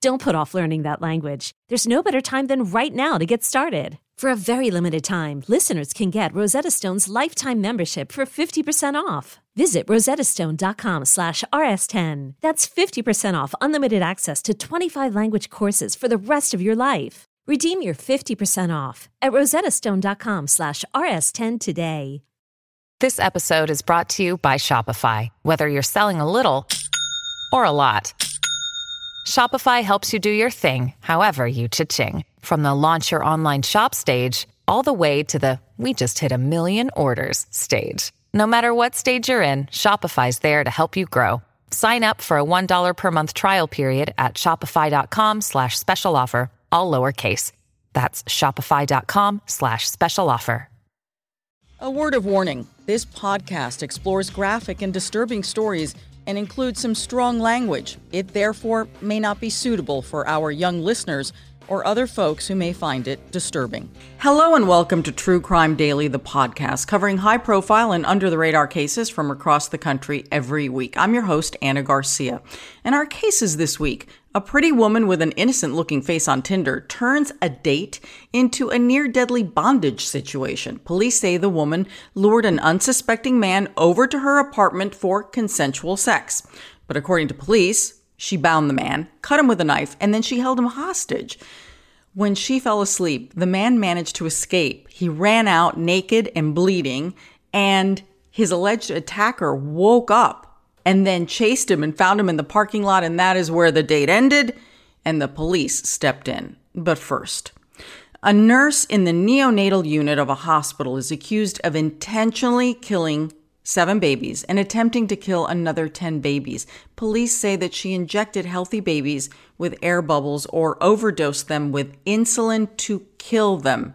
Don't put off learning that language. There's no better time than right now to get started. For a very limited time, listeners can get Rosetta Stone's lifetime membership for 50% off. Visit rosettastone.com slash rs10. That's 50% off unlimited access to 25 language courses for the rest of your life. Redeem your 50% off at rosettastone.com slash rs10 today. This episode is brought to you by Shopify. Whether you're selling a little or a lot, Shopify helps you do your thing, however you cha-ching. From the launch your online shop stage, all the way to the we just hit a million orders stage. No matter what stage you're in, Shopify's there to help you grow. Sign up for a $1 per month trial period at shopify.com slash special offer, all lowercase. That's shopify.com slash special offer. A word of warning this podcast explores graphic and disturbing stories and includes some strong language. It therefore may not be suitable for our young listeners or other folks who may find it disturbing. Hello and welcome to True Crime Daily, the podcast covering high profile and under the radar cases from across the country every week. I'm your host, Ana Garcia. And our cases this week a pretty woman with an innocent looking face on Tinder turns a date into a near deadly bondage situation. Police say the woman lured an unsuspecting man over to her apartment for consensual sex. But according to police, she bound the man, cut him with a knife, and then she held him hostage. When she fell asleep, the man managed to escape. He ran out naked and bleeding, and his alleged attacker woke up and then chased him and found him in the parking lot, and that is where the date ended, and the police stepped in. But first, a nurse in the neonatal unit of a hospital is accused of intentionally killing seven babies and attempting to kill another 10 babies. Police say that she injected healthy babies with air bubbles or overdosed them with insulin to kill them.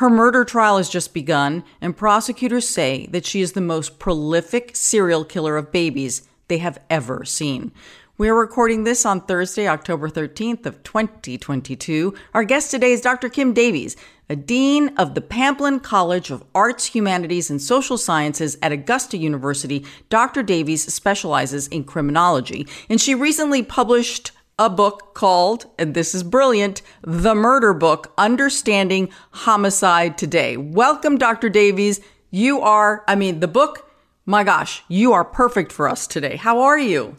Her murder trial has just begun, and prosecutors say that she is the most prolific serial killer of babies they have ever seen. We are recording this on Thursday, October 13th of 2022. Our guest today is Dr. Kim Davies, a dean of the Pamplin College of Arts, Humanities, and Social Sciences at Augusta University. Dr. Davies specializes in criminology, and she recently published a book called, and this is brilliant, The Murder Book Understanding Homicide Today. Welcome, Dr. Davies. You are, I mean, the book, my gosh, you are perfect for us today. How are you?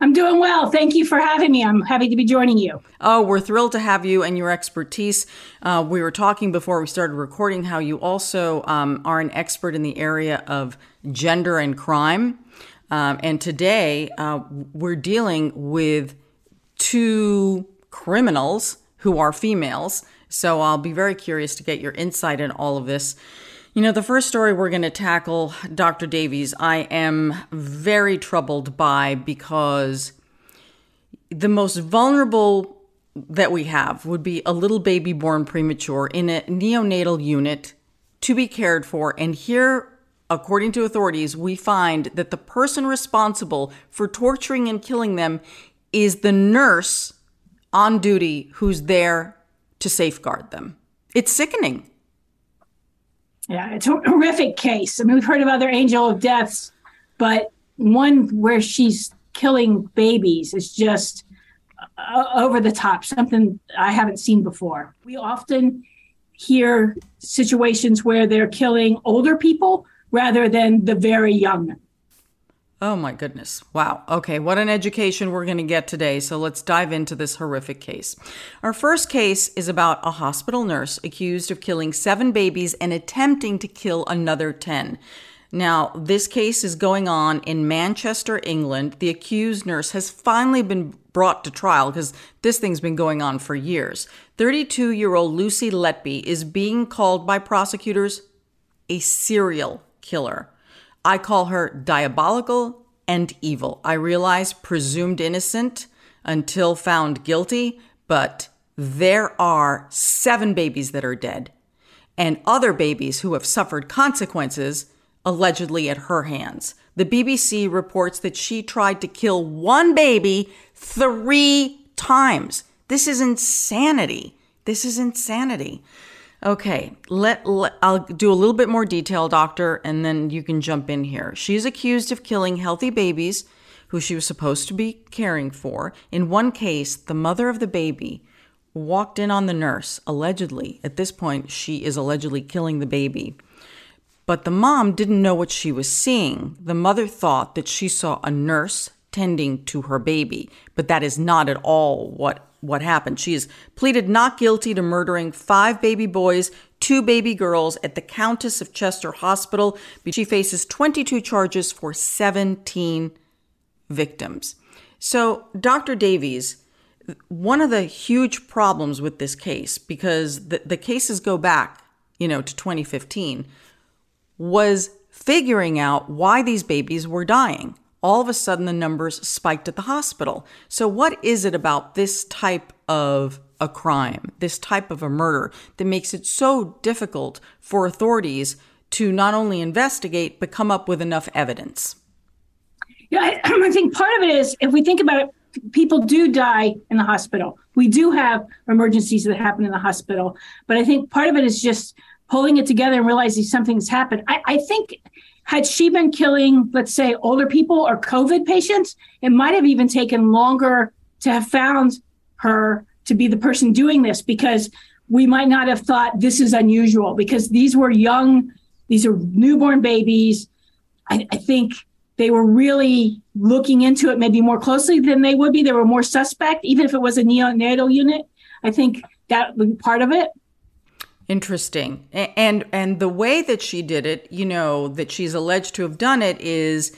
I'm doing well. Thank you for having me. I'm happy to be joining you. Oh, we're thrilled to have you and your expertise. Uh, we were talking before we started recording how you also um, are an expert in the area of gender and crime. Um, and today uh, we're dealing with two criminals who are females. So I'll be very curious to get your insight in all of this. You know, the first story we're going to tackle, Dr. Davies, I am very troubled by because the most vulnerable that we have would be a little baby born premature in a neonatal unit to be cared for. And here, according to authorities, we find that the person responsible for torturing and killing them is the nurse on duty who's there to safeguard them. It's sickening. Yeah, it's a horrific case. I mean, we've heard of other angel of deaths, but one where she's killing babies is just uh, over the top, something I haven't seen before. We often hear situations where they're killing older people rather than the very young. Oh my goodness. Wow. Okay, what an education we're going to get today. So let's dive into this horrific case. Our first case is about a hospital nurse accused of killing seven babies and attempting to kill another 10. Now, this case is going on in Manchester, England. The accused nurse has finally been brought to trial because this thing's been going on for years. 32 year old Lucy Letby is being called by prosecutors a serial killer. I call her diabolical and evil. I realize presumed innocent until found guilty, but there are seven babies that are dead and other babies who have suffered consequences allegedly at her hands. The BBC reports that she tried to kill one baby three times. This is insanity. This is insanity. Okay, let, let, I'll do a little bit more detail, doctor, and then you can jump in here. She's accused of killing healthy babies who she was supposed to be caring for. In one case, the mother of the baby walked in on the nurse, allegedly. At this point, she is allegedly killing the baby. But the mom didn't know what she was seeing. The mother thought that she saw a nurse tending to her baby, but that is not at all what what happened. She is pleaded not guilty to murdering five baby boys, two baby girls at the Countess of Chester Hospital. She faces 22 charges for 17 victims. So, Dr. Davies, one of the huge problems with this case, because the, the cases go back, you know, to 2015, was figuring out why these babies were dying. All of a sudden, the numbers spiked at the hospital. So, what is it about this type of a crime, this type of a murder, that makes it so difficult for authorities to not only investigate, but come up with enough evidence? Yeah, I, I think part of it is if we think about it, people do die in the hospital. We do have emergencies that happen in the hospital, but I think part of it is just pulling it together and realizing something's happened. I, I think had she been killing, let's say, older people or COVID patients, it might have even taken longer to have found her to be the person doing this because we might not have thought this is unusual because these were young, these are newborn babies. I, I think they were really looking into it maybe more closely than they would be. They were more suspect, even if it was a neonatal unit. I think that would be part of it. Interesting. And and the way that she did it, you know, that she's alleged to have done it is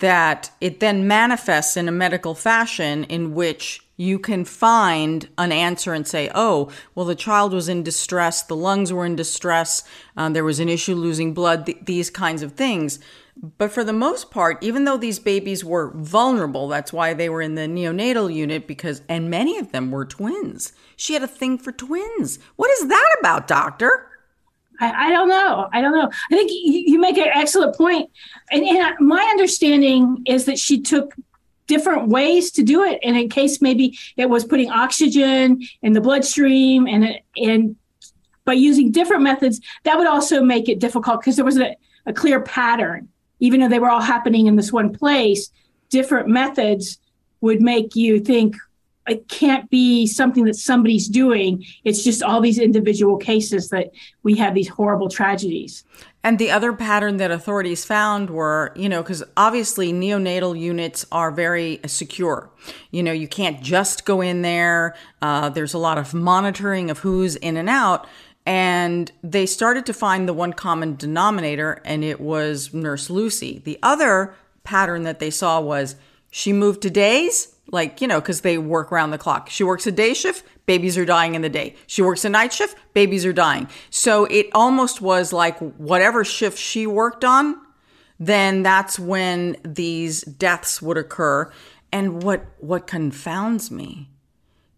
that it then manifests in a medical fashion in which you can find an answer and say, oh, well, the child was in distress, the lungs were in distress, um, there was an issue losing blood, th- these kinds of things. But for the most part, even though these babies were vulnerable, that's why they were in the neonatal unit because, and many of them were twins. She had a thing for twins. What is that about, doctor? I, I don't know. I don't know. I think you, you make an excellent point. And, and my understanding is that she took different ways to do it. And in case maybe it was putting oxygen in the bloodstream and, and by using different methods, that would also make it difficult because there was a, a clear pattern even though they were all happening in this one place, different methods would make you think it can't be something that somebody's doing. It's just all these individual cases that we have these horrible tragedies. And the other pattern that authorities found were, you know, because obviously neonatal units are very secure. You know, you can't just go in there. Uh, there's a lot of monitoring of who's in and out. And they started to find the one common denominator, and it was Nurse Lucy. The other pattern that they saw was she moved to days, like, you know, because they work around the clock. She works a day shift, babies are dying in the day. She works a night shift, babies are dying. So it almost was like whatever shift she worked on, then that's when these deaths would occur. And what what confounds me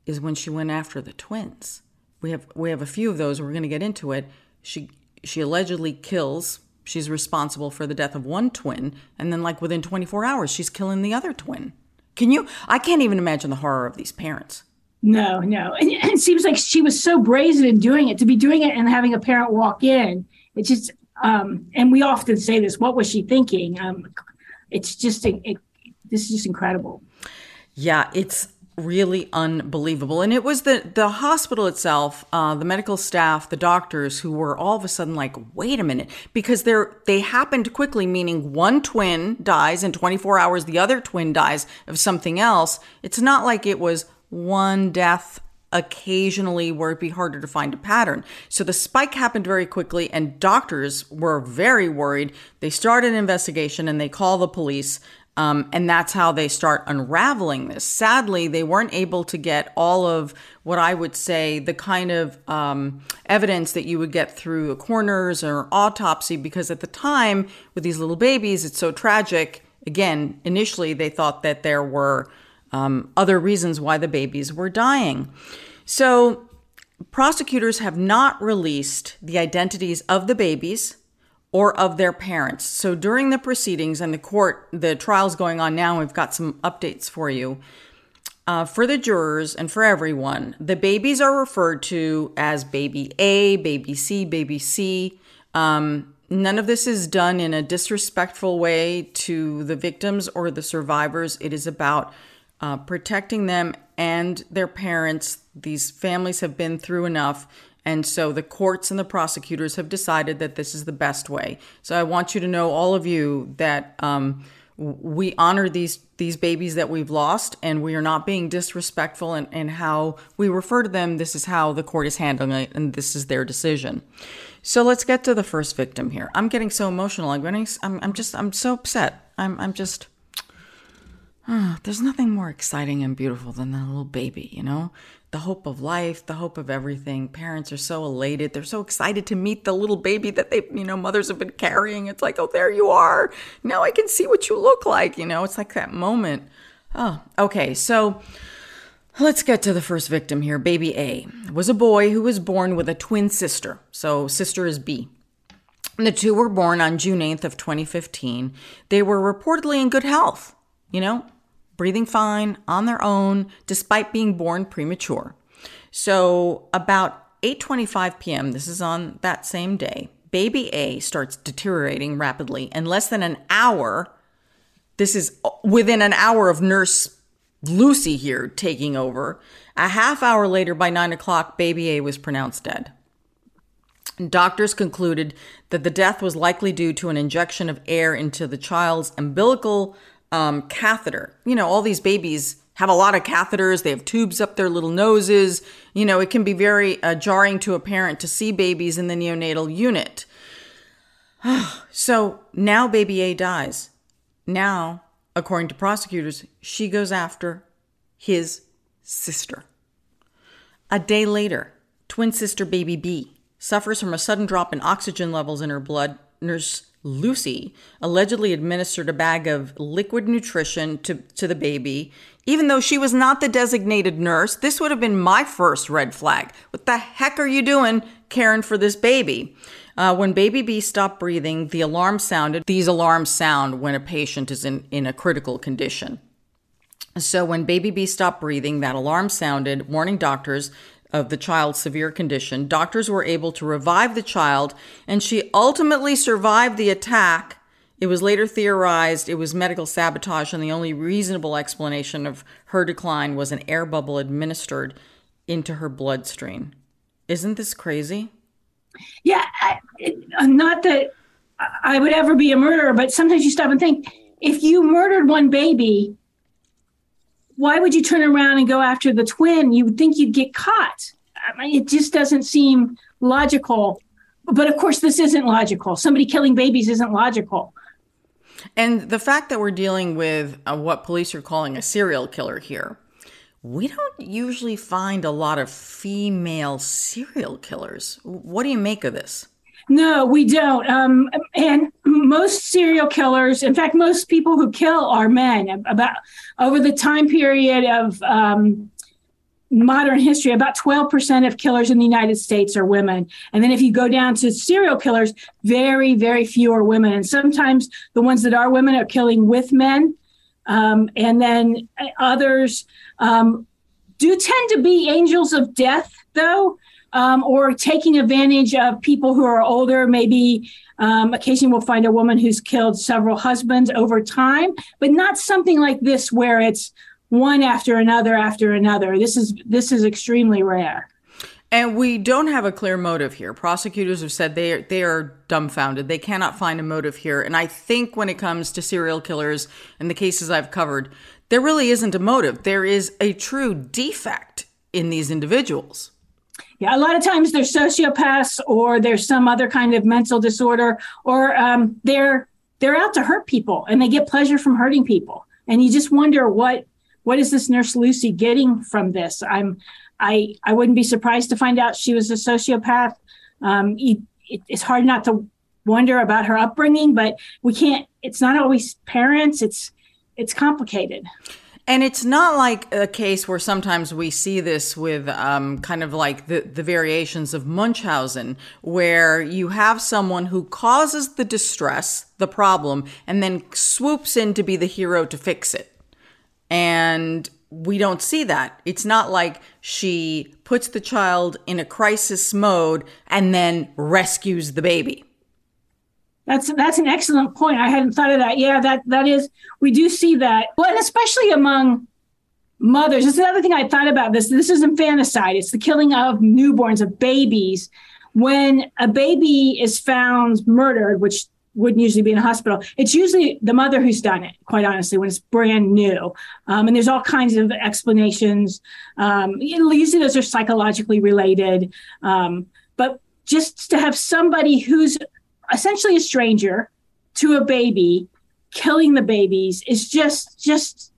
is when she went after the twins we have we have a few of those. We're going to get into it. She she allegedly kills. She's responsible for the death of one twin, and then like within 24 hours, she's killing the other twin. Can you? I can't even imagine the horror of these parents. No, no. And it seems like she was so brazen in doing it to be doing it and having a parent walk in. It just, um, and we often say this. What was she thinking? Um, it's just, it, it, this is just incredible. Yeah, it's really unbelievable. And it was the the hospital itself, uh, the medical staff, the doctors who were all of a sudden like, wait a minute, because they're they happened quickly, meaning one twin dies in 24 hours, the other twin dies of something else. It's not like it was one death occasionally where it'd be harder to find a pattern. So the spike happened very quickly and doctors were very worried. They started an investigation and they call the police Um, and that's how they start unraveling this. Sadly, they weren't able to get all of what I would say the kind of um, evidence that you would get through a coroner's or autopsy because at the time with these little babies, it's so tragic. Again, initially they thought that there were um, other reasons why the babies were dying. So prosecutors have not released the identities of the babies or of their parents. So during the proceedings and the court, the trial's going on now, we've got some updates for you. Uh, for the jurors and for everyone, the babies are referred to as baby A, baby C, baby C. Um, none of this is done in a disrespectful way to the victims or the survivors. It is about uh, protecting them and their parents. These families have been through enough. And so the courts and the prosecutors have decided that this is the best way. So I want you to know, all of you, that um, we honor these these babies that we've lost, and we are not being disrespectful in, in how we refer to them. This is how the court is handling it, and this is their decision. So let's get to the first victim here. I'm getting so emotional. I'm getting. I'm, I'm just. I'm so upset. I'm. I'm just. Oh, there's nothing more exciting and beautiful than that little baby, you know? The hope of life, the hope of everything. Parents are so elated. They're so excited to meet the little baby that they, you know, mothers have been carrying. It's like, oh, there you are. Now I can see what you look like, you know? It's like that moment. Oh, okay. So let's get to the first victim here. Baby A was a boy who was born with a twin sister. So sister is B. The two were born on June 8th of 2015. They were reportedly in good health you know, breathing fine on their own despite being born premature. So about 8:25 p.m., this is on that same day, baby A starts deteriorating rapidly. In less than an hour, this is within an hour of nurse Lucy here taking over. A half hour later, by nine o'clock, baby A was pronounced dead. Doctors concluded that the death was likely due to an injection of air into the child's umbilical um, catheter. You know, all these babies have a lot of catheters. They have tubes up their little noses. You know, it can be very uh, jarring to a parent to see babies in the neonatal unit. so now baby A dies. Now, according to prosecutors, she goes after his sister. A day later, twin sister baby B suffers from a sudden drop in oxygen levels in her blood. Nurse Lucy allegedly administered a bag of liquid nutrition to, to the baby, even though she was not the designated nurse. This would have been my first red flag. What the heck are you doing caring for this baby? Uh, when baby B stopped breathing, the alarm sounded. These alarms sound when a patient is in, in a critical condition. So when baby B stopped breathing, that alarm sounded, warning doctors of the child's severe condition. Doctors were able to revive the child, and she ultimately survived the attack. It was later theorized it was medical sabotage, and the only reasonable explanation of her decline was an air bubble administered into her bloodstream. Isn't this crazy? Yeah, I, uh, not that I would ever be a murderer, but sometimes you stop and think if you murdered one baby, why would you turn around and go after the twin? You would think you'd get caught. I mean, it just doesn't seem logical. But of course, this isn't logical. Somebody killing babies isn't logical. And the fact that we're dealing with uh, what police are calling a serial killer here, we don't usually find a lot of female serial killers. What do you make of this? No, we don't. Um, and most serial killers, in fact, most people who kill are men. About over the time period of um, modern history, about 12% of killers in the United States are women. And then if you go down to serial killers, very, very few are women. And sometimes the ones that are women are killing with men. Um, and then others um, do tend to be angels of death, though um, or taking advantage of people who are older. Maybe um, occasionally we'll find a woman who's killed several husbands over time, but not something like this where it's one after another after another. This is this is extremely rare. And we don't have a clear motive here. Prosecutors have said they are, they are dumbfounded. They cannot find a motive here. And I think when it comes to serial killers and the cases I've covered, there really isn't a motive. There is a true defect in these individuals. Yeah, a lot of times they're sociopaths or there's some other kind of mental disorder or um, they're they're out to hurt people and they get pleasure from hurting people. And you just wonder what what is this nurse Lucy getting from this? I'm I I wouldn't be surprised to find out she was a sociopath. Um, it, it's hard not to wonder about her upbringing, but we can't. It's not always parents. It's it's complicated. And it's not like a case where sometimes we see this with um, kind of like the, the variations of Munchausen, where you have someone who causes the distress, the problem, and then swoops in to be the hero to fix it. And we don't see that. It's not like she puts the child in a crisis mode and then rescues the baby. That's that's an excellent point. I hadn't thought of that. Yeah, that that is we do see that. Well, and especially among mothers. That's another thing I thought about this. This is infanticide. It's the killing of newborns, of babies. When a baby is found murdered, which wouldn't usually be in a hospital, it's usually the mother who's done it, quite honestly, when it's brand new. Um, and there's all kinds of explanations. Um, usually those are psychologically related. Um, but just to have somebody who's essentially a stranger to a baby killing the babies is just just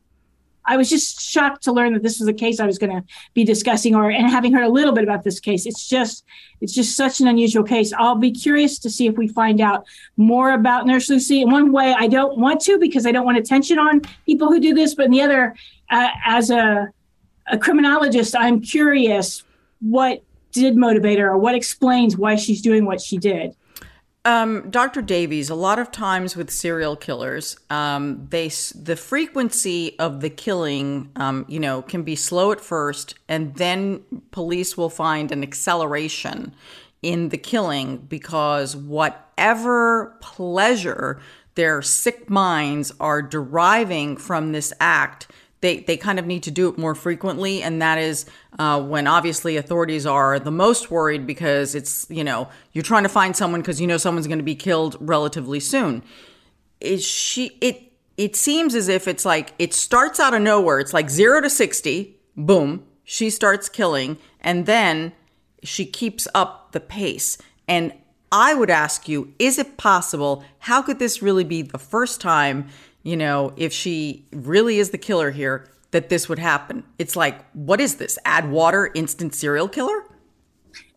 I was just shocked to learn that this was a case I was going to be discussing, or and having heard a little bit about this case, it's just it's just such an unusual case. I'll be curious to see if we find out more about Nurse Lucy. In one way, I don't want to because I don't want attention on people who do this, but in the other, uh, as a a criminologist, I'm curious what did motivate her, or what explains why she's doing what she did. Um, Dr. Davies, a lot of times with serial killers, um, they the frequency of the killing, um, you know, can be slow at first, and then police will find an acceleration in the killing because whatever pleasure their sick minds are deriving from this act they, they kind of need to do it more frequently. And that is uh, when obviously authorities are the most worried because it's, you know, you're trying to find someone because you know someone's going to be killed relatively soon. Is she, it, it seems as if it's like it starts out of nowhere. It's like zero to 60, boom, she starts killing, and then she keeps up the pace. And I would ask you, is it possible? How could this really be the first time you know, if she really is the killer here, that this would happen. It's like, what is this? Add water, instant serial killer?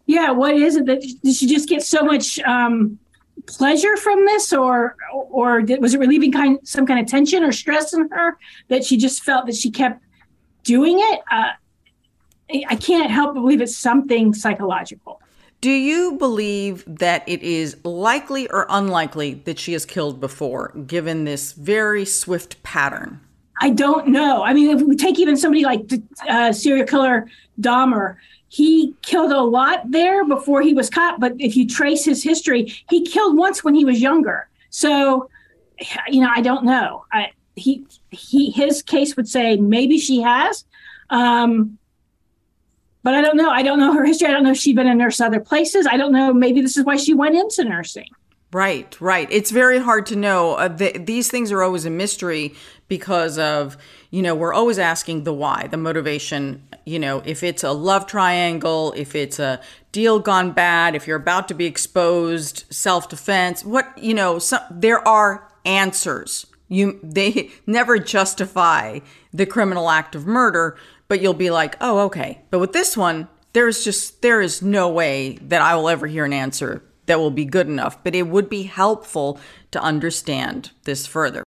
Yeah, what is it that she just get so much um, pleasure from this, or or was it relieving kind some kind of tension or stress in her that she just felt that she kept doing it? Uh, I can't help but believe it's something psychological. Do you believe that it is likely or unlikely that she has killed before, given this very swift pattern? I don't know. I mean, if we take even somebody like uh, serial killer Dahmer, he killed a lot there before he was caught. But if you trace his history, he killed once when he was younger. So, you know, I don't know. I, he he his case would say maybe she has. Um, but I don't know. I don't know her history. I don't know if she's been a nurse other places. I don't know. Maybe this is why she went into nursing. Right, right. It's very hard to know. Uh, the, these things are always a mystery because of, you know, we're always asking the why, the motivation. You know, if it's a love triangle, if it's a deal gone bad, if you're about to be exposed, self defense, what, you know, some, there are answers. You, they never justify the criminal act of murder, but you'll be like, oh, okay. But with this one, there's just, there is no way that I will ever hear an answer that will be good enough, but it would be helpful to understand this further.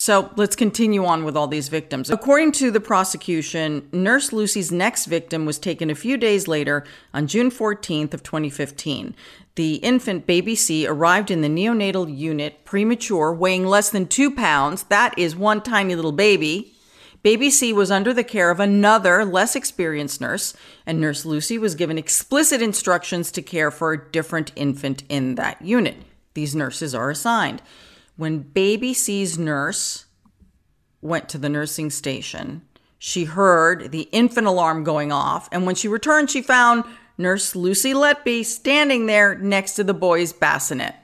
So let's continue on with all these victims. According to the prosecution, Nurse Lucy's next victim was taken a few days later on June 14th of 2015. The infant baby C arrived in the neonatal unit premature, weighing less than two pounds. That is one tiny little baby. Baby C was under the care of another, less experienced nurse, and Nurse Lucy was given explicit instructions to care for a different infant in that unit. These nurses are assigned. When Baby C's nurse went to the nursing station, she heard the infant alarm going off, and when she returned, she found Nurse Lucy Letby standing there next to the boy's bassinet.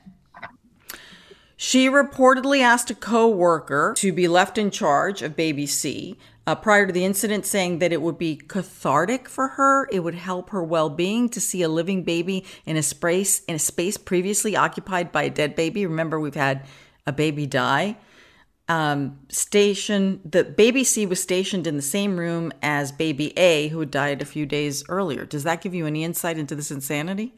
She reportedly asked a co worker to be left in charge of baby C uh, prior to the incident, saying that it would be cathartic for her. It would help her well being to see a living baby in a space in a space previously occupied by a dead baby. Remember, we've had a baby die. Um, station the baby C was stationed in the same room as baby A, who had died a few days earlier. Does that give you any insight into this insanity?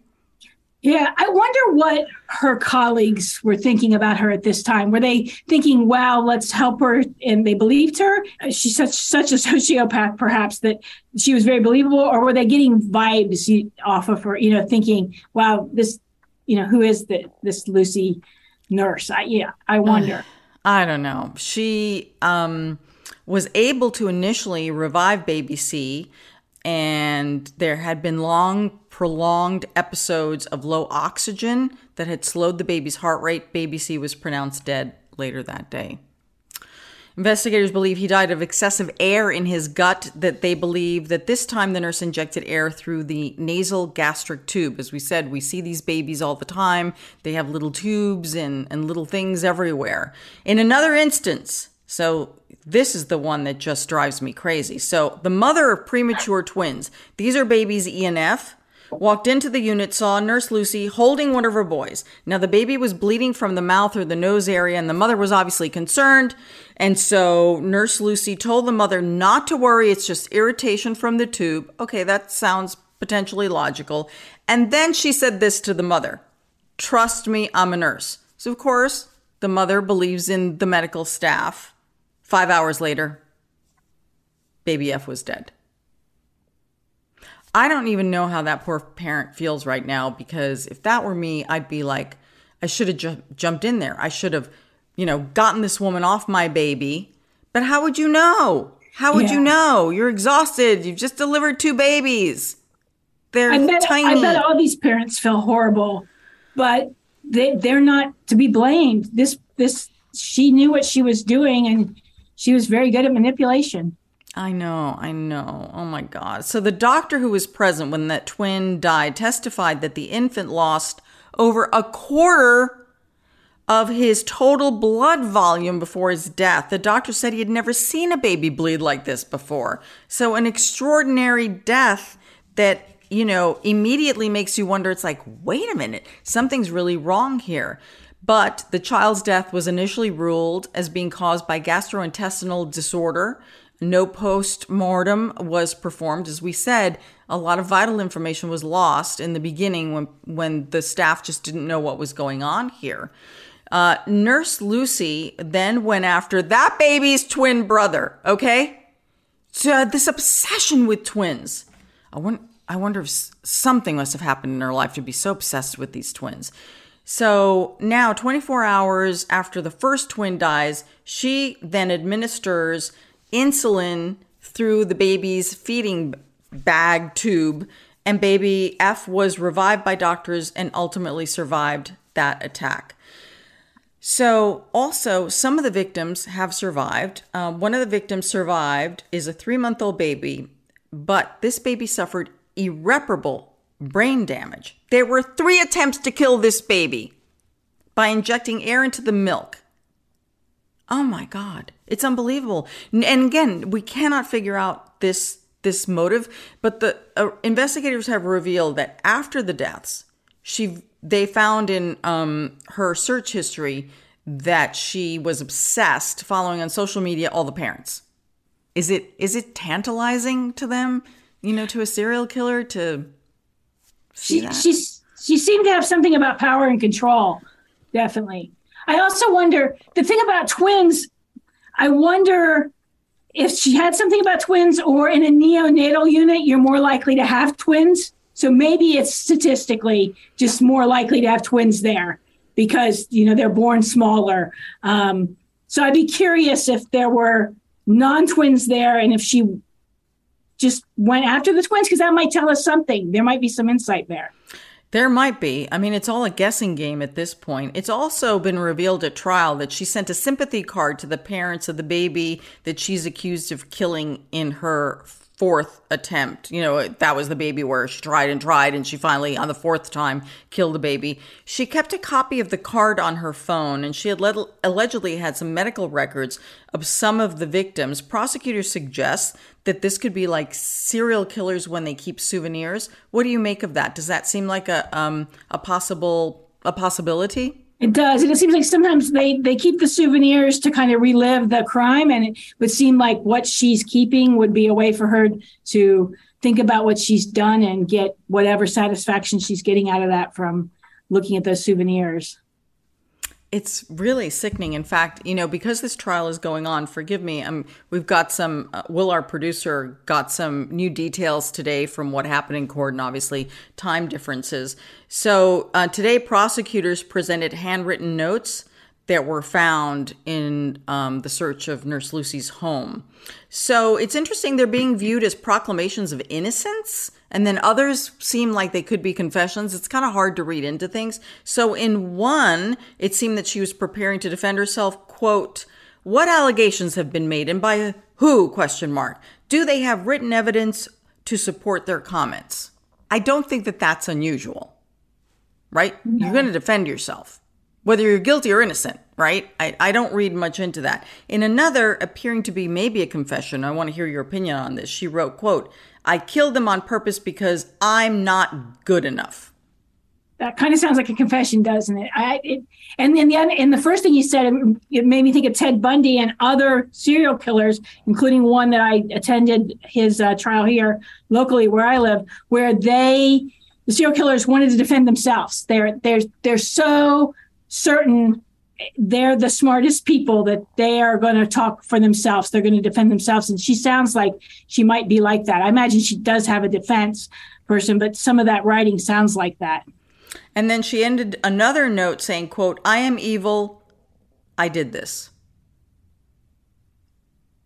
Yeah, I wonder what her colleagues were thinking about her at this time. Were they thinking, "Wow, let's help her," and they believed her? She's such such a sociopath, perhaps that she was very believable, or were they getting vibes off of her? You know, thinking, "Wow, this, you know, who is the, this Lucy nurse?" I, yeah, I wonder. I don't know. She um, was able to initially revive Baby C and there had been long, prolonged episodes of low oxygen that had slowed the baby's heart rate. Baby C was pronounced dead later that day. Investigators believe he died of excessive air in his gut, that they believe that this time the nurse injected air through the nasal gastric tube. As we said, we see these babies all the time. They have little tubes and, and little things everywhere. In another instance, so this is the one that just drives me crazy. So the mother of premature twins, these are babies E and F, walked into the unit, saw Nurse Lucy holding one of her boys. Now the baby was bleeding from the mouth or the nose area, and the mother was obviously concerned. And so Nurse Lucy told the mother not to worry, it's just irritation from the tube. Okay, that sounds potentially logical. And then she said this to the mother Trust me, I'm a nurse. So, of course, the mother believes in the medical staff Five hours later, baby F was dead. I don't even know how that poor parent feels right now because if that were me, I'd be like, I should have ju- jumped in there. I should have, you know, gotten this woman off my baby. But how would you know? How would yeah. you know? You're exhausted. You've just delivered two babies. They're I bet, tiny. I bet all these parents feel horrible, but they they're not to be blamed. This this she knew what she was doing and she was very good at manipulation. I know, I know. Oh my God. So the doctor who was present when that twin died testified that the infant lost over a quarter of his total blood volume before his death. The doctor said he had never seen a baby bleed like this before. So, an extraordinary death that, you know, immediately makes you wonder it's like, wait a minute, something's really wrong here. But the child's death was initially ruled as being caused by gastrointestinal disorder. No post mortem was performed. As we said, a lot of vital information was lost in the beginning when, when the staff just didn't know what was going on here. Uh, Nurse Lucy then went after that baby's twin brother, okay? So, uh, this obsession with twins. I, want, I wonder if something must have happened in her life to be so obsessed with these twins. So now, 24 hours after the first twin dies, she then administers insulin through the baby's feeding bag tube, and baby F was revived by doctors and ultimately survived that attack. So, also, some of the victims have survived. Uh, one of the victims survived is a three month old baby, but this baby suffered irreparable brain damage. There were three attempts to kill this baby by injecting air into the milk. Oh my God, it's unbelievable. And again, we cannot figure out this this motive, but the uh, investigators have revealed that after the deaths, she they found in um, her search history that she was obsessed following on social media all the parents. Is it is it tantalizing to them, you know, to a serial killer to she she's she seemed to have something about power and control. Definitely. I also wonder the thing about twins. I wonder if she had something about twins, or in a neonatal unit, you're more likely to have twins. So maybe it's statistically just more likely to have twins there because you know they're born smaller. Um, so I'd be curious if there were non-twins there, and if she just went after the twins because that might tell us something. There might be some insight there. There might be. I mean, it's all a guessing game at this point. It's also been revealed at trial that she sent a sympathy card to the parents of the baby that she's accused of killing in her fourth attempt. You know, that was the baby where she tried and tried, and she finally, on the fourth time, killed the baby. She kept a copy of the card on her phone, and she had le- allegedly had some medical records of some of the victims. Prosecutors suggest that this could be like serial killers when they keep souvenirs. What do you make of that? Does that seem like a um, a possible a possibility? It does. And it seems like sometimes they, they keep the souvenirs to kind of relive the crime. And it would seem like what she's keeping would be a way for her to think about what she's done and get whatever satisfaction she's getting out of that from looking at those souvenirs it's really sickening. In fact, you know, because this trial is going on, forgive me, um, we've got some, uh, Will, our producer, got some new details today from what happened in court and obviously time differences. So uh, today, prosecutors presented handwritten notes that were found in um, the search of Nurse Lucy's home. So it's interesting, they're being viewed as proclamations of innocence and then others seem like they could be confessions. It's kind of hard to read into things. So in one, it seemed that she was preparing to defend herself, quote, what allegations have been made and by who, question mark. Do they have written evidence to support their comments? I don't think that that's unusual, right? No. You're going to defend yourself, whether you're guilty or innocent, right? I, I don't read much into that. In another, appearing to be maybe a confession, I want to hear your opinion on this. She wrote, quote, I killed them on purpose because I'm not good enough. That kind of sounds like a confession, doesn't it? I, it and then the and the first thing you said it, made me think of Ted Bundy and other serial killers, including one that I attended his uh, trial here locally where I live, where they the serial killers wanted to defend themselves. They're they're they're so certain they're the smartest people that they are going to talk for themselves. They're going to defend themselves. And she sounds like she might be like that. I imagine she does have a defense person, but some of that writing sounds like that. And then she ended another note saying, quote, I am evil. I did this.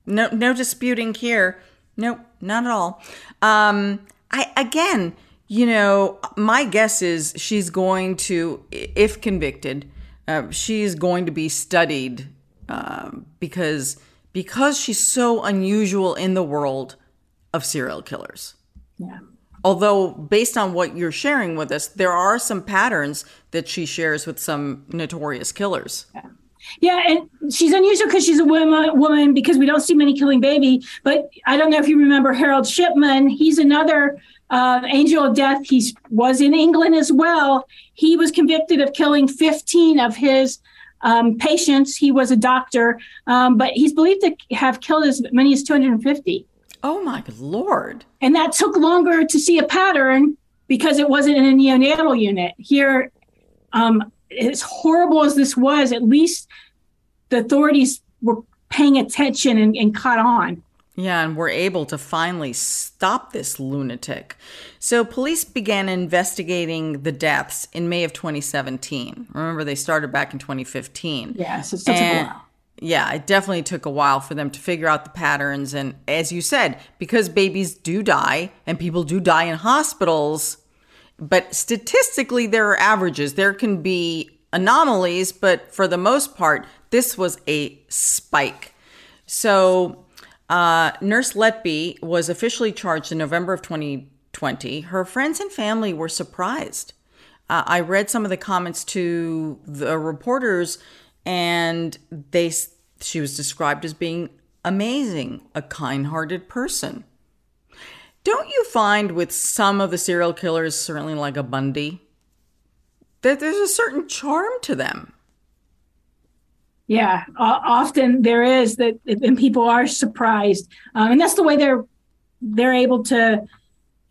No, no disputing here. Nope, not at all. Um, I, again, you know, my guess is she's going to, if convicted, uh, she's going to be studied um, because because she's so unusual in the world of serial killers. Yeah. Although, based on what you're sharing with us, there are some patterns that she shares with some notorious killers. Yeah. Yeah, and she's unusual because she's a woman, woman because we don't see many killing baby. But I don't know if you remember Harold Shipman. He's another uh, angel of death. He was in England as well. He was convicted of killing 15 of his um, patients. He was a doctor, um, but he's believed to have killed as many as 250. Oh my lord! And that took longer to see a pattern because it wasn't in a neonatal unit. Here, um, as horrible as this was, at least the authorities were paying attention and, and caught on. Yeah, and we're able to finally stop this lunatic. So, police began investigating the deaths in May of 2017. Remember, they started back in 2015. Yeah, so it took a while. Yeah, it definitely took a while for them to figure out the patterns. And as you said, because babies do die and people do die in hospitals, but statistically, there are averages. There can be anomalies, but for the most part, this was a spike. So, uh, Nurse Letby was officially charged in November of 2020. Her friends and family were surprised. Uh, I read some of the comments to the reporters, and they she was described as being amazing, a kind-hearted person. Don't you find with some of the serial killers, certainly like a Bundy, that there's a certain charm to them? Yeah, often there is that, and people are surprised, um, and that's the way they're they're able to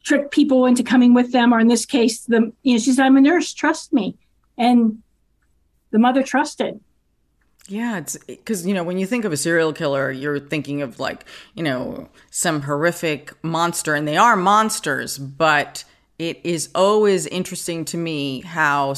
trick people into coming with them. Or in this case, the you know she said, "I'm a nurse, trust me," and the mother trusted. Yeah, it's because you know when you think of a serial killer, you're thinking of like you know some horrific monster, and they are monsters. But it is always interesting to me how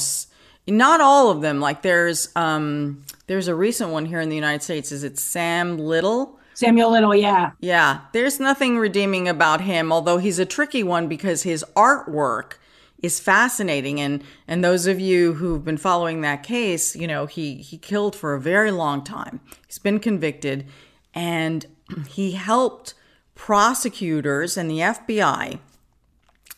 not all of them. Like there's um there's a recent one here in the United States. Is it Sam Little? Samuel Little, yeah. Yeah. There's nothing redeeming about him, although he's a tricky one because his artwork is fascinating and and those of you who've been following that case, you know, he he killed for a very long time. He's been convicted and he helped prosecutors and the FBI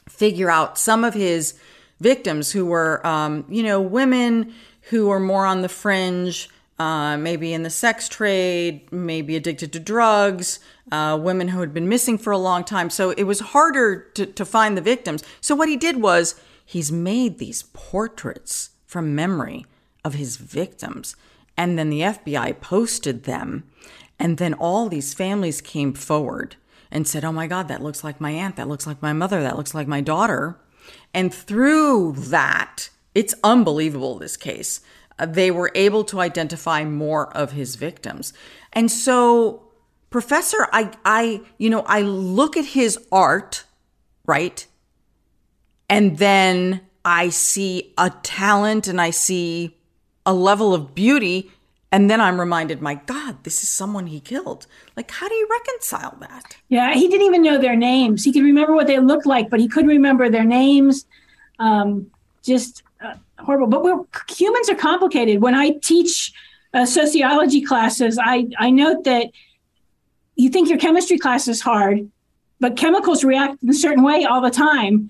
figure out some of his victims who were, um, you know, women who were more on the fringe, uh, maybe in the sex trade, maybe addicted to drugs, uh, women who had been missing for a long time. So it was harder to, to find the victims. So what he did was he's made these portraits from memory of his victims. And then the FBI posted them. And then all these families came forward and said, Oh my God, that looks like my aunt. That looks like my mother. That looks like my daughter. And through that, it's unbelievable, this case. Uh, they were able to identify more of his victims. And so, Professor, I, I, you know, I look at his art, right? And then I see a talent and I see a level of beauty. And then I'm reminded, my God, this is someone he killed. Like, how do you reconcile that? Yeah, he didn't even know their names. He could remember what they looked like, but he couldn't remember their names. Um, just uh, horrible. But we're, humans are complicated. When I teach uh, sociology classes, I, I note that you think your chemistry class is hard, but chemicals react in a certain way all the time.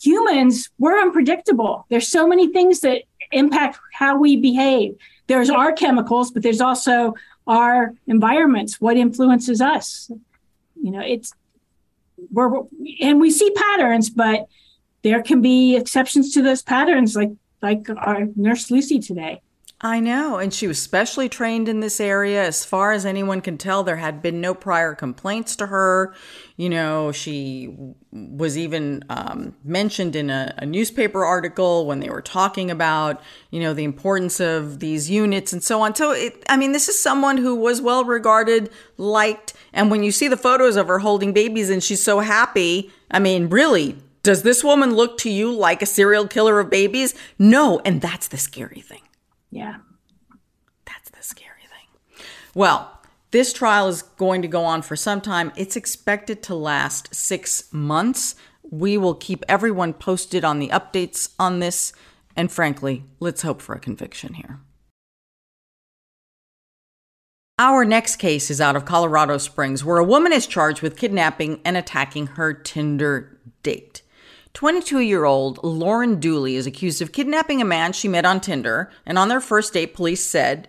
Humans, we're unpredictable. There's so many things that impact how we behave. There's our chemicals, but there's also our environments. What influences us? You know, it's we're and we see patterns, but there can be exceptions to those patterns, like like our nurse Lucy today. I know. And she was specially trained in this area. As far as anyone can tell, there had been no prior complaints to her. You know, she was even um, mentioned in a, a, newspaper article when they were talking about, you know, the importance of these units and so on. So, it, I mean, this is someone who was well regarded, liked. And when you see the photos of her holding babies and she's so happy, I mean, really, does this woman look to you like a serial killer of babies? No. And that's the scary thing. Yeah. That's the scary thing. Well, this trial is going to go on for some time. It's expected to last six months. We will keep everyone posted on the updates on this. And frankly, let's hope for a conviction here. Our next case is out of Colorado Springs, where a woman is charged with kidnapping and attacking her Tinder date. 22 year old Lauren Dooley is accused of kidnapping a man she met on Tinder, and on their first date, police said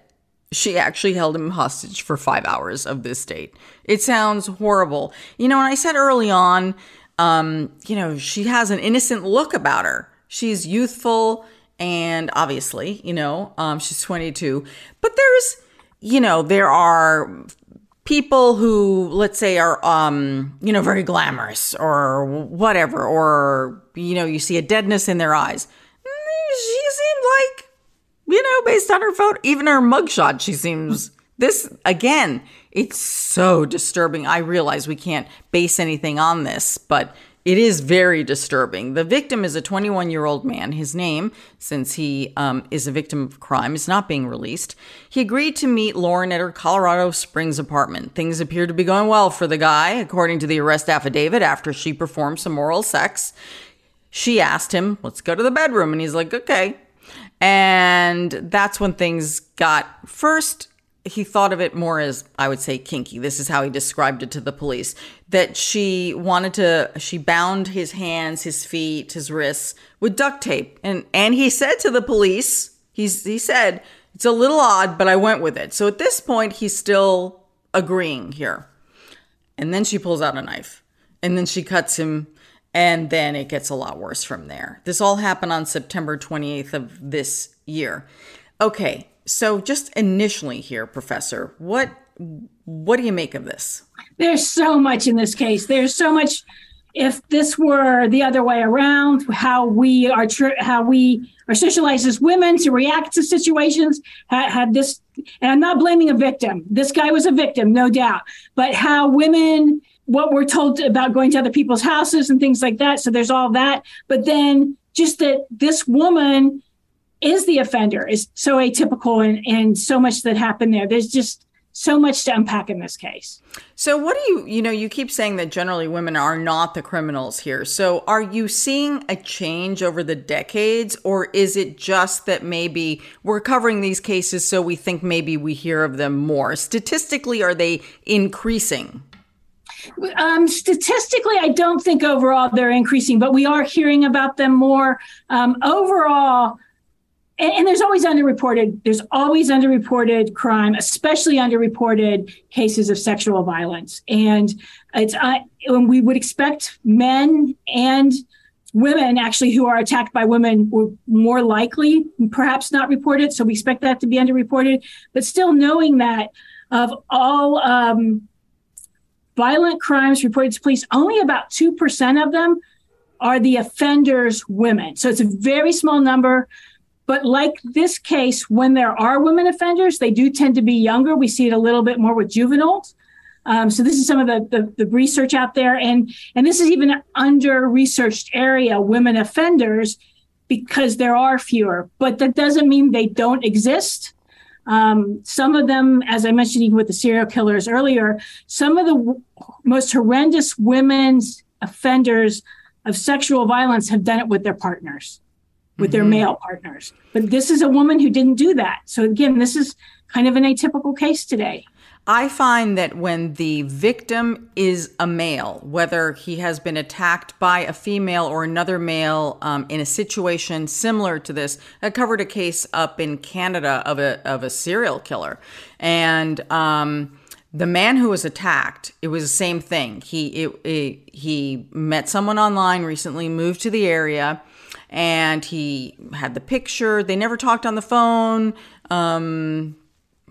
she actually held him hostage for five hours of this date. It sounds horrible. You know, and I said early on, um, you know, she has an innocent look about her. She's youthful, and obviously, you know, um, she's 22. But there's, you know, there are people who let's say are um you know very glamorous or whatever or you know you see a deadness in their eyes. Mm, she seemed like you know based on her photo even her mugshot she seems this again it's so disturbing. I realize we can't base anything on this but it is very disturbing. The victim is a 21 year old man. His name, since he um, is a victim of crime, is not being released. He agreed to meet Lauren at her Colorado Springs apartment. Things appear to be going well for the guy, according to the arrest affidavit, after she performed some oral sex. She asked him, Let's go to the bedroom. And he's like, Okay. And that's when things got first he thought of it more as I would say kinky. This is how he described it to the police. That she wanted to she bound his hands, his feet, his wrists with duct tape. And and he said to the police, he's he said, it's a little odd, but I went with it. So at this point he's still agreeing here. And then she pulls out a knife. And then she cuts him and then it gets a lot worse from there. This all happened on September 28th of this year. Okay, so, just initially here, Professor, what what do you make of this? There's so much in this case. There's so much. If this were the other way around, how we are how we are socialized as women to react to situations, had, had this, and I'm not blaming a victim. This guy was a victim, no doubt. But how women, what we're told about going to other people's houses and things like that. So there's all that. But then just that this woman is the offender is so atypical and, and so much that happened there. There's just so much to unpack in this case. So, what do you, you know, you keep saying that generally women are not the criminals here. So, are you seeing a change over the decades, or is it just that maybe we're covering these cases so we think maybe we hear of them more? Statistically, are they increasing? Um, statistically, I don't think overall they're increasing, but we are hearing about them more. Um, overall, and, and, there's always underreported. There's always underreported crime, especially underreported cases of sexual violence. And it's uh, when we would expect men and women actually who are attacked by women were more likely, perhaps not reported. So we expect that to be underreported. But still, knowing that of all um, violent crimes reported to police, only about 2% of them are the offenders women. So it's a very small number. But like this case, when there are women offenders, they do tend to be younger. We see it a little bit more with juveniles. Um, so this is some of the, the, the research out there, and and this is even an under researched area, women offenders, because there are fewer. But that doesn't mean they don't exist. Um, some of them, as I mentioned, even with the serial killers earlier, some of the w- most horrendous women's offenders of sexual violence have done it with their partners, with mm-hmm. their male partners. But this is a woman who didn't do that. So again, this is kind of an atypical case today. I find that when the victim is a male, whether he has been attacked by a female or another male um, in a situation similar to this, I covered a case up in Canada of a of a serial killer, and um, the man who was attacked, it was the same thing. He it, it, he met someone online recently, moved to the area, and he had the picture. They never talked on the phone. Um,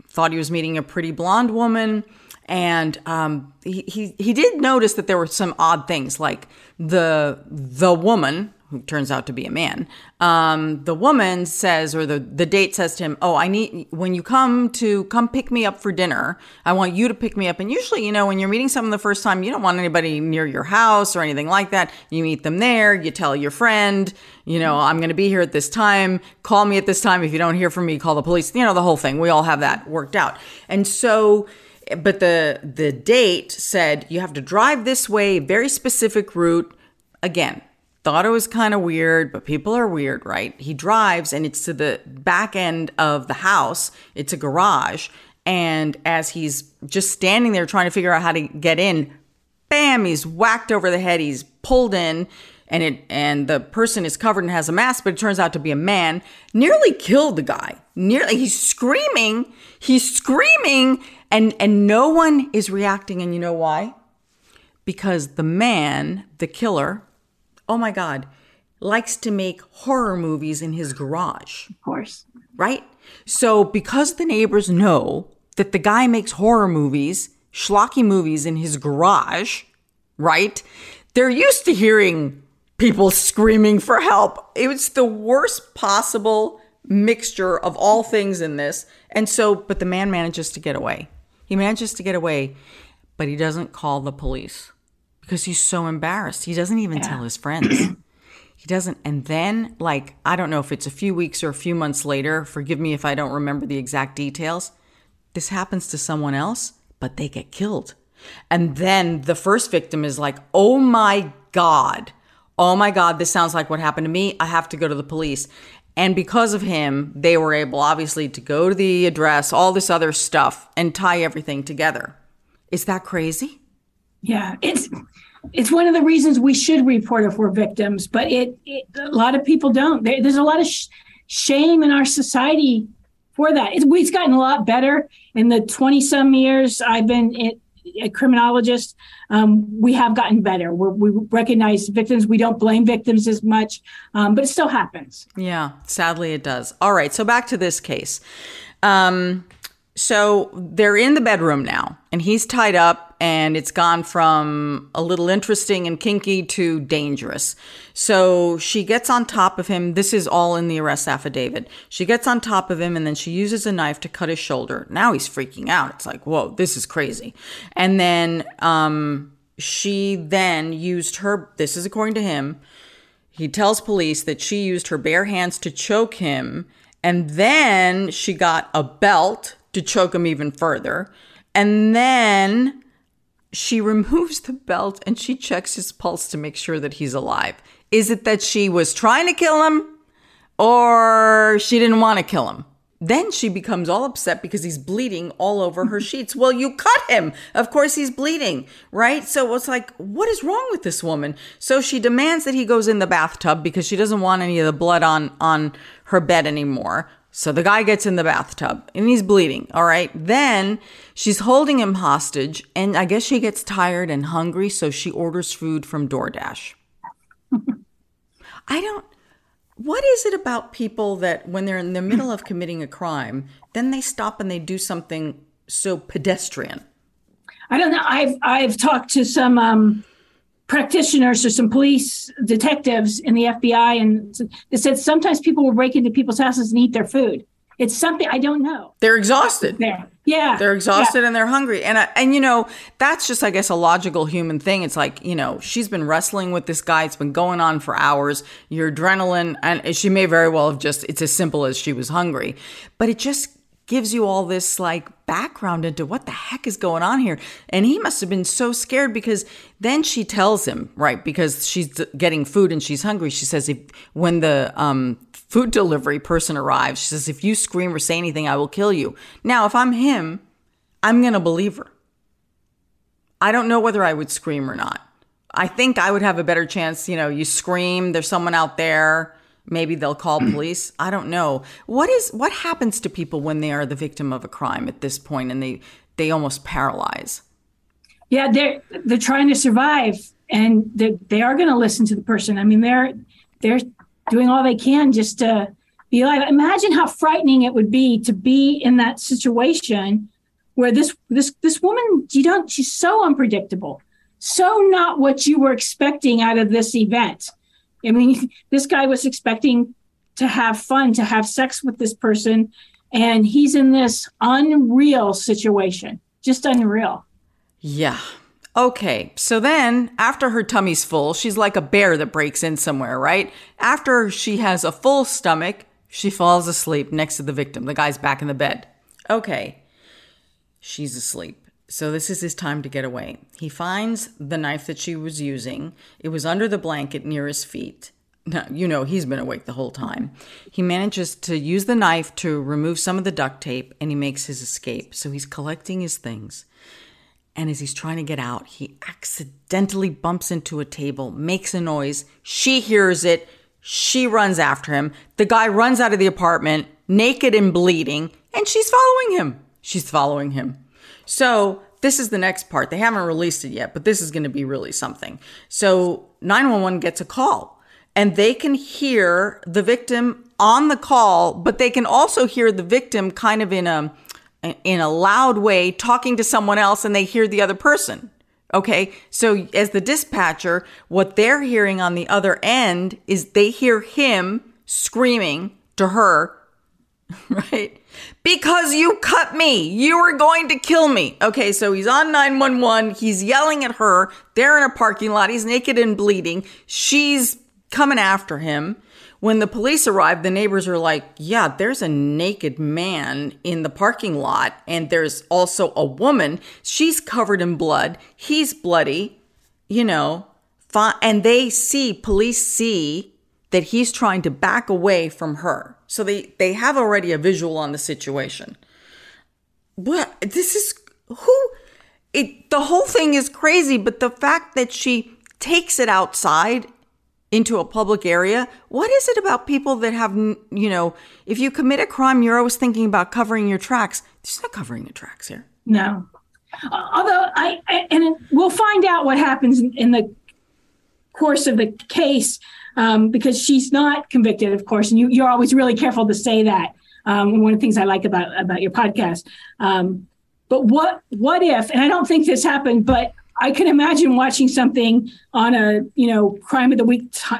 thought he was meeting a pretty blonde woman. And um, he, he, he did notice that there were some odd things, like the the woman who turns out to be a man. Um, the woman says, or the, the date says to him, Oh, I need, when you come to come pick me up for dinner, I want you to pick me up. And usually, you know, when you're meeting someone the first time, you don't want anybody near your house or anything like that. You meet them there, you tell your friend, you know, I'm going to be here at this time. Call me at this time. If you don't hear from me, call the police. You know, the whole thing. We all have that worked out. And so, but the the date said you have to drive this way, very specific route. Again, thought it was kind of weird, but people are weird, right? He drives and it's to the back end of the house, it's a garage. And as he's just standing there trying to figure out how to get in, bam, he's whacked over the head, he's pulled in. And it and the person is covered and has a mask, but it turns out to be a man. Nearly killed the guy. Nearly, he's screaming. He's screaming, and and no one is reacting. And you know why? Because the man, the killer, oh my God, likes to make horror movies in his garage. Of course. Right? So, because the neighbors know that the guy makes horror movies, schlocky movies in his garage, right? They're used to hearing people screaming for help. It was the worst possible mixture of all things in this. And so, but the man manages to get away. He manages to get away, but he doesn't call the police because he's so embarrassed. He doesn't even yeah. tell his friends. he doesn't. And then, like, I don't know if it's a few weeks or a few months later, forgive me if I don't remember the exact details. This happens to someone else, but they get killed. And then the first victim is like, oh my God, oh my God, this sounds like what happened to me. I have to go to the police. And because of him, they were able, obviously, to go to the address, all this other stuff, and tie everything together. Is that crazy? Yeah, it's it's one of the reasons we should report if we're victims, but it, it a lot of people don't. There, there's a lot of sh- shame in our society for that. It, it's gotten a lot better in the 20 some years I've been a criminologist. Um, we have gotten better. We're, we recognize victims. We don't blame victims as much, um, but it still happens. Yeah, sadly it does. All right, so back to this case. Um, so they're in the bedroom now, and he's tied up, and it's gone from a little interesting and kinky to dangerous. So she gets on top of him. This is all in the arrest affidavit. She gets on top of him, and then she uses a knife to cut his shoulder. Now he's freaking out. It's like, whoa, this is crazy. And then um, she then used her, this is according to him, he tells police that she used her bare hands to choke him. And then she got a belt to choke him even further. And then she removes the belt and she checks his pulse to make sure that he's alive. Is it that she was trying to kill him or she didn't want to kill him? Then she becomes all upset because he's bleeding all over her sheets. Well, you cut him. Of course, he's bleeding, right? So it's like, what is wrong with this woman? So she demands that he goes in the bathtub because she doesn't want any of the blood on on her bed anymore. So the guy gets in the bathtub and he's bleeding. All right. Then she's holding him hostage, and I guess she gets tired and hungry, so she orders food from DoorDash. I don't. What is it about people that when they're in the middle of committing a crime, then they stop and they do something so pedestrian? I don't know. I've I've talked to some um, practitioners or some police detectives in the FBI, and they said sometimes people will break into people's houses and eat their food. It's something I don't know. They're exhausted. There, yeah, they're exhausted yeah. and they're hungry, and I, and you know that's just I guess a logical human thing. It's like you know she's been wrestling with this guy. It's been going on for hours. Your adrenaline, and she may very well have just. It's as simple as she was hungry, but it just gives you all this like background into what the heck is going on here. And he must have been so scared because then she tells him, right, because she's getting food and she's hungry. She says, if when the um, food delivery person arrives, she says, if you scream or say anything, I will kill you. Now, if I'm him, I'm going to believe her. I don't know whether I would scream or not. I think I would have a better chance. You know, you scream, there's someone out there Maybe they'll call mm. police. I don't know. What is what happens to people when they are the victim of a crime at this point and they they almost paralyze? Yeah, they're they're trying to survive and they they are going to listen to the person. I mean, they're they're doing all they can just to be alive. Imagine how frightening it would be to be in that situation where this this this woman you don't she's so unpredictable, so not what you were expecting out of this event I mean, this guy was expecting to have fun, to have sex with this person, and he's in this unreal situation. Just unreal. Yeah. Okay, so then after her tummy's full, she's like a bear that breaks in somewhere, right? After she has a full stomach, she falls asleep next to the victim. The guy's back in the bed. Okay, she's asleep. So this is his time to get away. He finds the knife that she was using. It was under the blanket near his feet. Now, you know, he's been awake the whole time. He manages to use the knife to remove some of the duct tape and he makes his escape. So he's collecting his things. And as he's trying to get out, he accidentally bumps into a table, makes a noise. She hears it. She runs after him. The guy runs out of the apartment, naked and bleeding, and she's following him. She's following him. So this is the next part. They haven't released it yet, but this is going to be really something. So 911 gets a call and they can hear the victim on the call, but they can also hear the victim kind of in a in a loud way talking to someone else and they hear the other person. Okay. So as the dispatcher, what they're hearing on the other end is they hear him screaming to her, right? Because you cut me. You were going to kill me. Okay, so he's on 911. He's yelling at her. They're in a parking lot. He's naked and bleeding. She's coming after him. When the police arrive, the neighbors are like, Yeah, there's a naked man in the parking lot, and there's also a woman. She's covered in blood. He's bloody, you know. And they see, police see that he's trying to back away from her. So they, they have already a visual on the situation. What? This is who? It, the whole thing is crazy, but the fact that she takes it outside into a public area, what is it about people that have, you know, if you commit a crime, you're always thinking about covering your tracks. She's not covering the tracks here. No. Uh, although I, I and we'll find out what happens in, in the course of the case um, because she's not convicted, of course, and you, you're always really careful to say that. Um, one of the things I like about about your podcast. Um, but what what if? And I don't think this happened, but I can imagine watching something on a you know crime of the week t-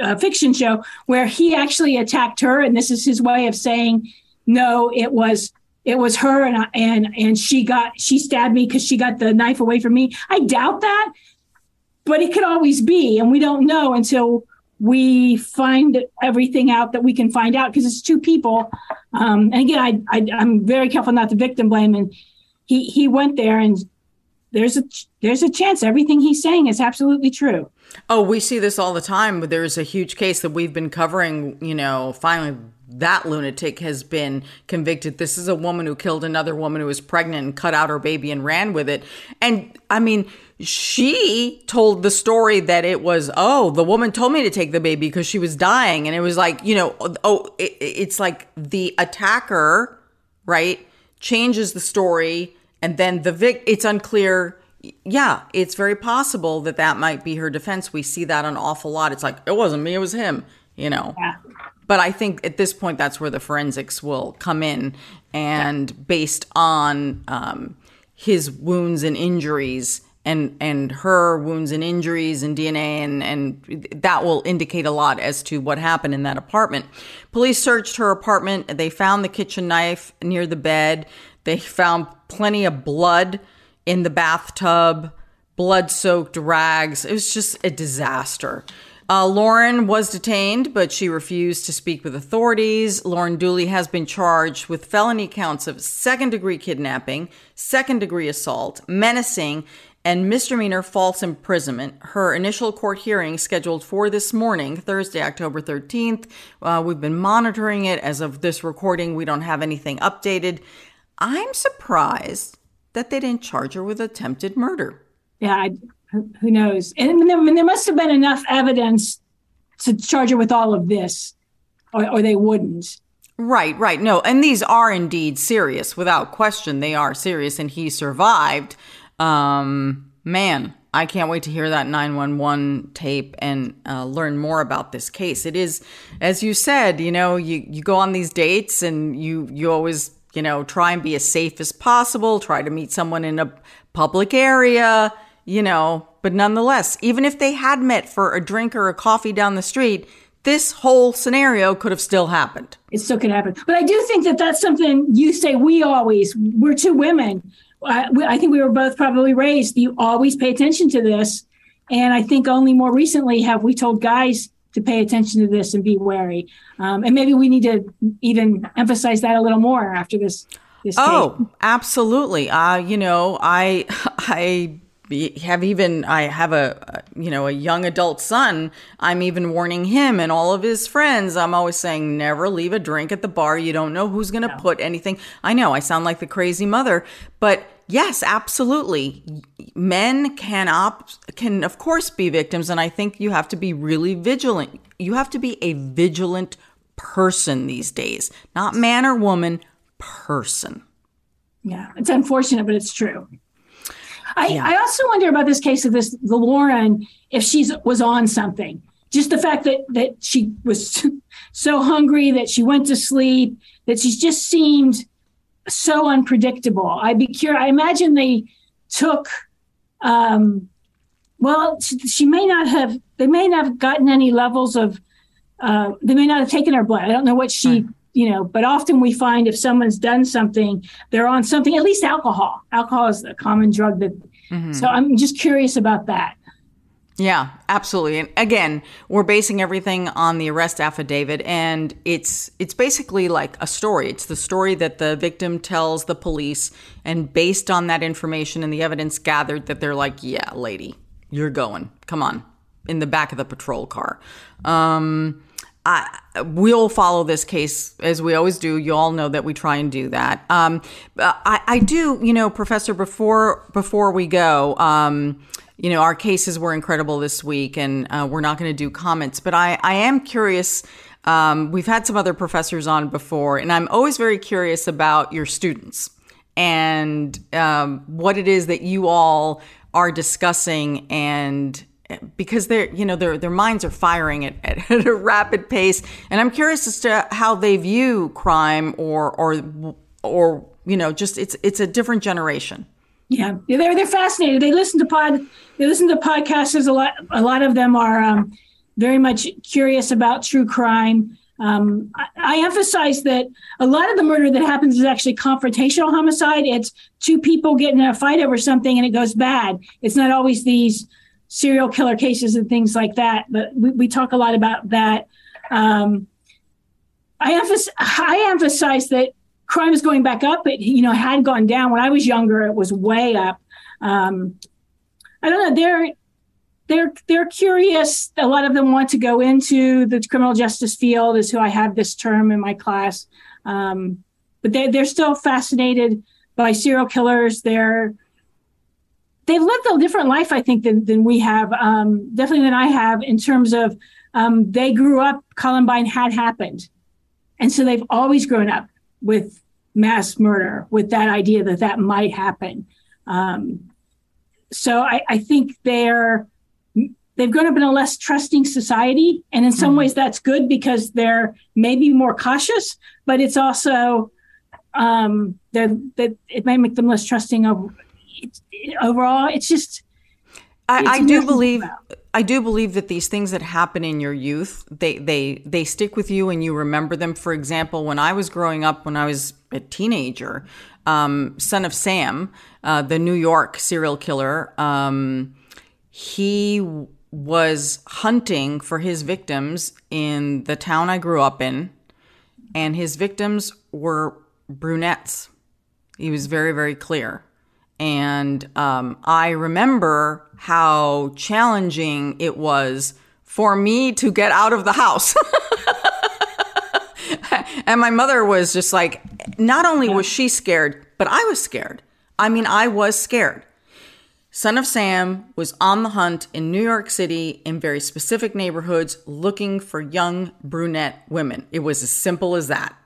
uh, fiction show where he actually attacked her, and this is his way of saying, no, it was it was her, and I, and and she got she stabbed me because she got the knife away from me. I doubt that, but it could always be, and we don't know until we find everything out that we can find out because it's two people. Um, and again, I, I I'm very careful not to victim blame, and he he went there and there's a there's a chance everything he's saying is absolutely true. Oh, we see this all the time. There's a huge case that we've been covering, you know, finally that lunatic has been convicted. This is a woman who killed another woman who was pregnant and cut out her baby and ran with it. And I mean, she told the story that it was, oh, the woman told me to take the baby because she was dying. And it was like, you know, oh, it, it's like the attacker, right, changes the story. And then the vic, it's unclear. Yeah, it's very possible that that might be her defense. We see that an awful lot. It's like, it wasn't me, it was him, you know. Yeah. But I think at this point, that's where the forensics will come in. And yeah. based on um, his wounds and injuries, and and her wounds and injuries and DNA and and that will indicate a lot as to what happened in that apartment. Police searched her apartment. They found the kitchen knife near the bed. They found plenty of blood in the bathtub, blood-soaked rags. It was just a disaster. Uh, Lauren was detained, but she refused to speak with authorities. Lauren Dooley has been charged with felony counts of second degree kidnapping, second degree assault, menacing, and misdemeanor false imprisonment. Her initial court hearing scheduled for this morning, Thursday, October 13th. Uh, we've been monitoring it as of this recording. We don't have anything updated. I'm surprised that they didn't charge her with attempted murder. Yeah, I, who knows? And there, there, must have been enough evidence to charge her with all of this, or, or they wouldn't. Right, right. No, and these are indeed serious, without question. They are serious, and he survived. Um, man, I can't wait to hear that 911 tape and uh, learn more about this case. It is, as you said, you know, you, you go on these dates and you, you always, you know, try and be as safe as possible, try to meet someone in a public area, you know, but nonetheless, even if they had met for a drink or a coffee down the street, this whole scenario could have still happened. It still could happen. But I do think that that's something you say we always, we're two women I, I think we were both probably raised. You always pay attention to this, and I think only more recently have we told guys to pay attention to this and be wary. Um, and maybe we need to even emphasize that a little more after this. this oh, absolutely. Uh, you know, I I have even I have a you know a young adult son. I'm even warning him and all of his friends. I'm always saying never leave a drink at the bar. You don't know who's going to no. put anything. I know I sound like the crazy mother, but yes, absolutely. Men can op- can of course be victims and I think you have to be really vigilant. You have to be a vigilant person these days. Not man or woman, person. Yeah, it's unfortunate but it's true. I, yeah. I also wonder about this case of this the Lauren if she's was on something. Just the fact that that she was so hungry that she went to sleep, that she just seemed so unpredictable. I'd be curious. I imagine they took. Um, well, she, she, may not have. They may not have gotten any levels of. Uh, they may not have taken her blood. I don't know what she. Right you know, but often we find if someone's done something, they're on something, at least alcohol. Alcohol is a common drug that, mm-hmm. so I'm just curious about that. Yeah, absolutely. And again, we're basing everything on the arrest affidavit and it's it's basically like a story. It's the story that the victim tells the police and based on that information and the evidence gathered that they're like, "Yeah, lady, you're going. Come on." In the back of the patrol car. Um I, we'll follow this case as we always do. You all know that we try and do that. Um, I, I, do, you know, Professor. Before before we go, um, you know, our cases were incredible this week, and uh, we're not going to do comments. But I, I am curious. Um, we've had some other professors on before, and I'm always very curious about your students and um, what it is that you all are discussing and because they're you know their their minds are firing at, at, a rapid pace. And i'm curious as to how they view crime or or or you know just it's it's a different generation. Yeah they're they're fascinated. They listen to pod they listen to podcasts a lot a lot of them are um, very much curious about true crime. Um, I, I, emphasize that a lot of the murder that happens is actually confrontational homicide. It's two people getting in a fight over something and it goes bad. It's not always these serial killer cases and things like that. But we, we talk a lot about that. Um, I, emphasize, I emphasize that crime is going back up. It you know had gone down when I was younger. It was way up. Um, I don't know. There, they're they're curious. A lot of them want to go into the criminal justice field. Is who I have this term in my class, um, but they they're still fascinated by serial killers. They're they've lived a different life, I think, than than we have. Um, definitely than I have in terms of um, they grew up. Columbine had happened, and so they've always grown up with mass murder, with that idea that that might happen. Um, so I, I think they're they've grown up in a less trusting society and in some mm-hmm. ways that's good because they're maybe more cautious but it's also um they're that it may make them less trusting of overall it's just I, I do believe I do believe that these things that happen in your youth, they they they stick with you and you remember them. For example, when I was growing up, when I was a teenager, um, Son of Sam, uh, the New York serial killer, um, he was hunting for his victims in the town I grew up in, and his victims were brunettes. He was very, very clear. And um, I remember how challenging it was for me to get out of the house. and my mother was just like, not only was she scared, but I was scared. I mean, I was scared. Son of Sam was on the hunt in New York City in very specific neighborhoods looking for young brunette women. It was as simple as that.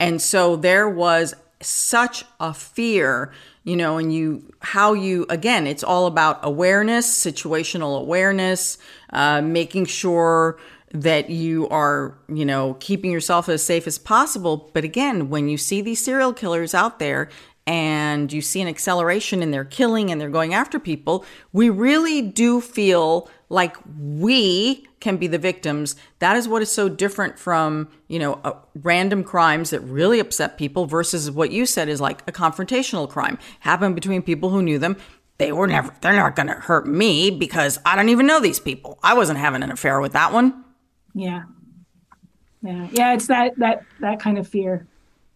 And so there was such a fear, you know, and you, how you, again, it's all about awareness, situational awareness, uh, making sure that you are, you know, keeping yourself as safe as possible. But again, when you see these serial killers out there and you see an acceleration in their killing and they're going after people, we really do feel like we can be the victims. That is what is so different from, you know, uh, random crimes that really upset people versus what you said is like a confrontational crime happened between people who knew them. They were never, they're not going to hurt me because I don't even know these people. I wasn't having an affair with that one. Yeah. Yeah. Yeah. It's that, that, that kind of fear.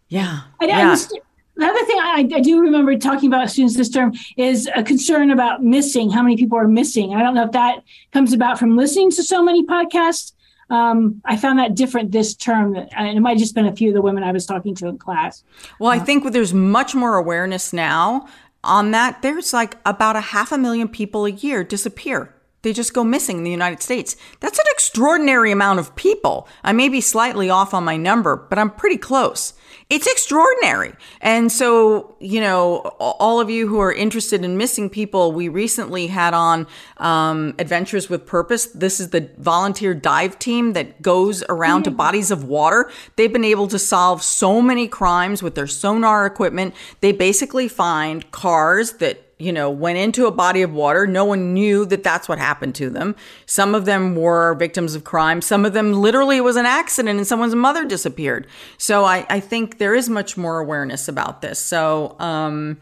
Yeah. I, yeah. I the other thing I, I, do remember talking about students this term is a concern about missing, how many people are missing. I don't know if that comes about from listening to so many podcasts. Um, I found that different this term. And it might have just been a few of the women I was talking to in class. Well, I think there's much more awareness now on that. There's like about a half a million people a year disappear they just go missing in the United States. That's an extraordinary amount of people. I may be slightly off on my number, but I'm pretty close. It's extraordinary. And so, you know, all of you who are interested in missing people, we recently had on um, Adventures with Purpose. This is the volunteer dive team that goes around mm-hmm. to bodies of water. They've been able to solve so many crimes with their sonar equipment. They basically find cars that you know, went into a body of water. No one knew that that's what happened to them. Some of them were victims of crime. Some of them literally it was an accident and someone's mother disappeared. So I, I think there is much more awareness about this. So, um,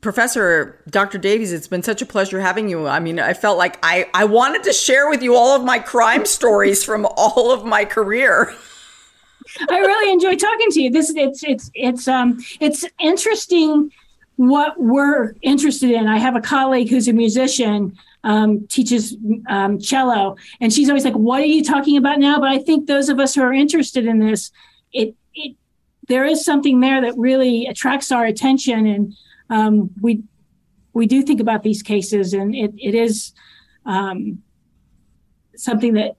Professor Dr. Davies, it's been such a pleasure having you. I mean, I felt like I, I wanted to share with you all of my crime stories from all of my career. I really enjoy talking to you. This it's it's it's um it's interesting what we're interested in. I have a colleague who's a musician, um, teaches um, cello, and she's always like, "What are you talking about now?" But I think those of us who are interested in this, it it there is something there that really attracts our attention, and um, we we do think about these cases, and it it is um, something that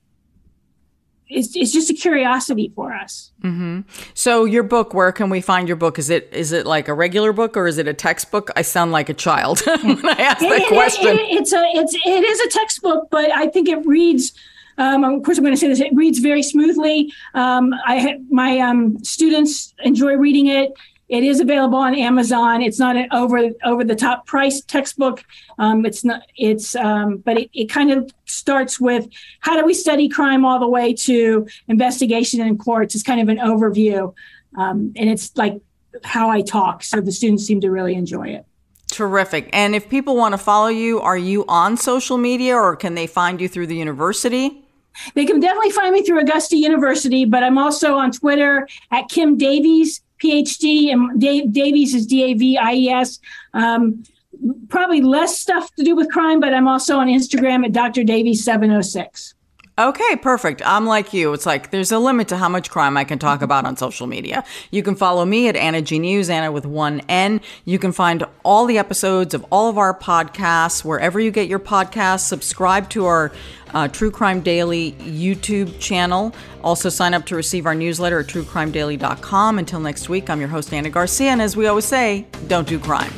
it's, it's just a curiosity for us. Mm-hmm. So your book, where can we find your book? Is it is it like a regular book or is it a textbook? I sound like a child when I ask that it, question. It, it, it's a it's it is a textbook, but I think it reads. Um, of course, I'm going to say this. It reads very smoothly. Um, I my um, students enjoy reading it. It is available on Amazon. It's not an over over the top price textbook. Um, it's not. It's um, but it, it kind of starts with how do we study crime all the way to investigation in courts. It's kind of an overview, um, and it's like how I talk. So the students seem to really enjoy it. Terrific. And if people want to follow you, are you on social media or can they find you through the university? They can definitely find me through Augusta University, but I'm also on Twitter at Kim Davies PhD, and Dave, Davies is D A V I E S. Um, probably less stuff to do with crime, but I'm also on Instagram at Dr. Davies 706. Okay, perfect. I'm like you. It's like there's a limit to how much crime I can talk about on social media. You can follow me at Ana G News, Ana with one N. You can find all the episodes of all of our podcasts wherever you get your podcasts. Subscribe to our uh, True Crime Daily YouTube channel. Also, sign up to receive our newsletter at truecrimedaily.com. Until next week, I'm your host, Ana Garcia. And as we always say, don't do crime.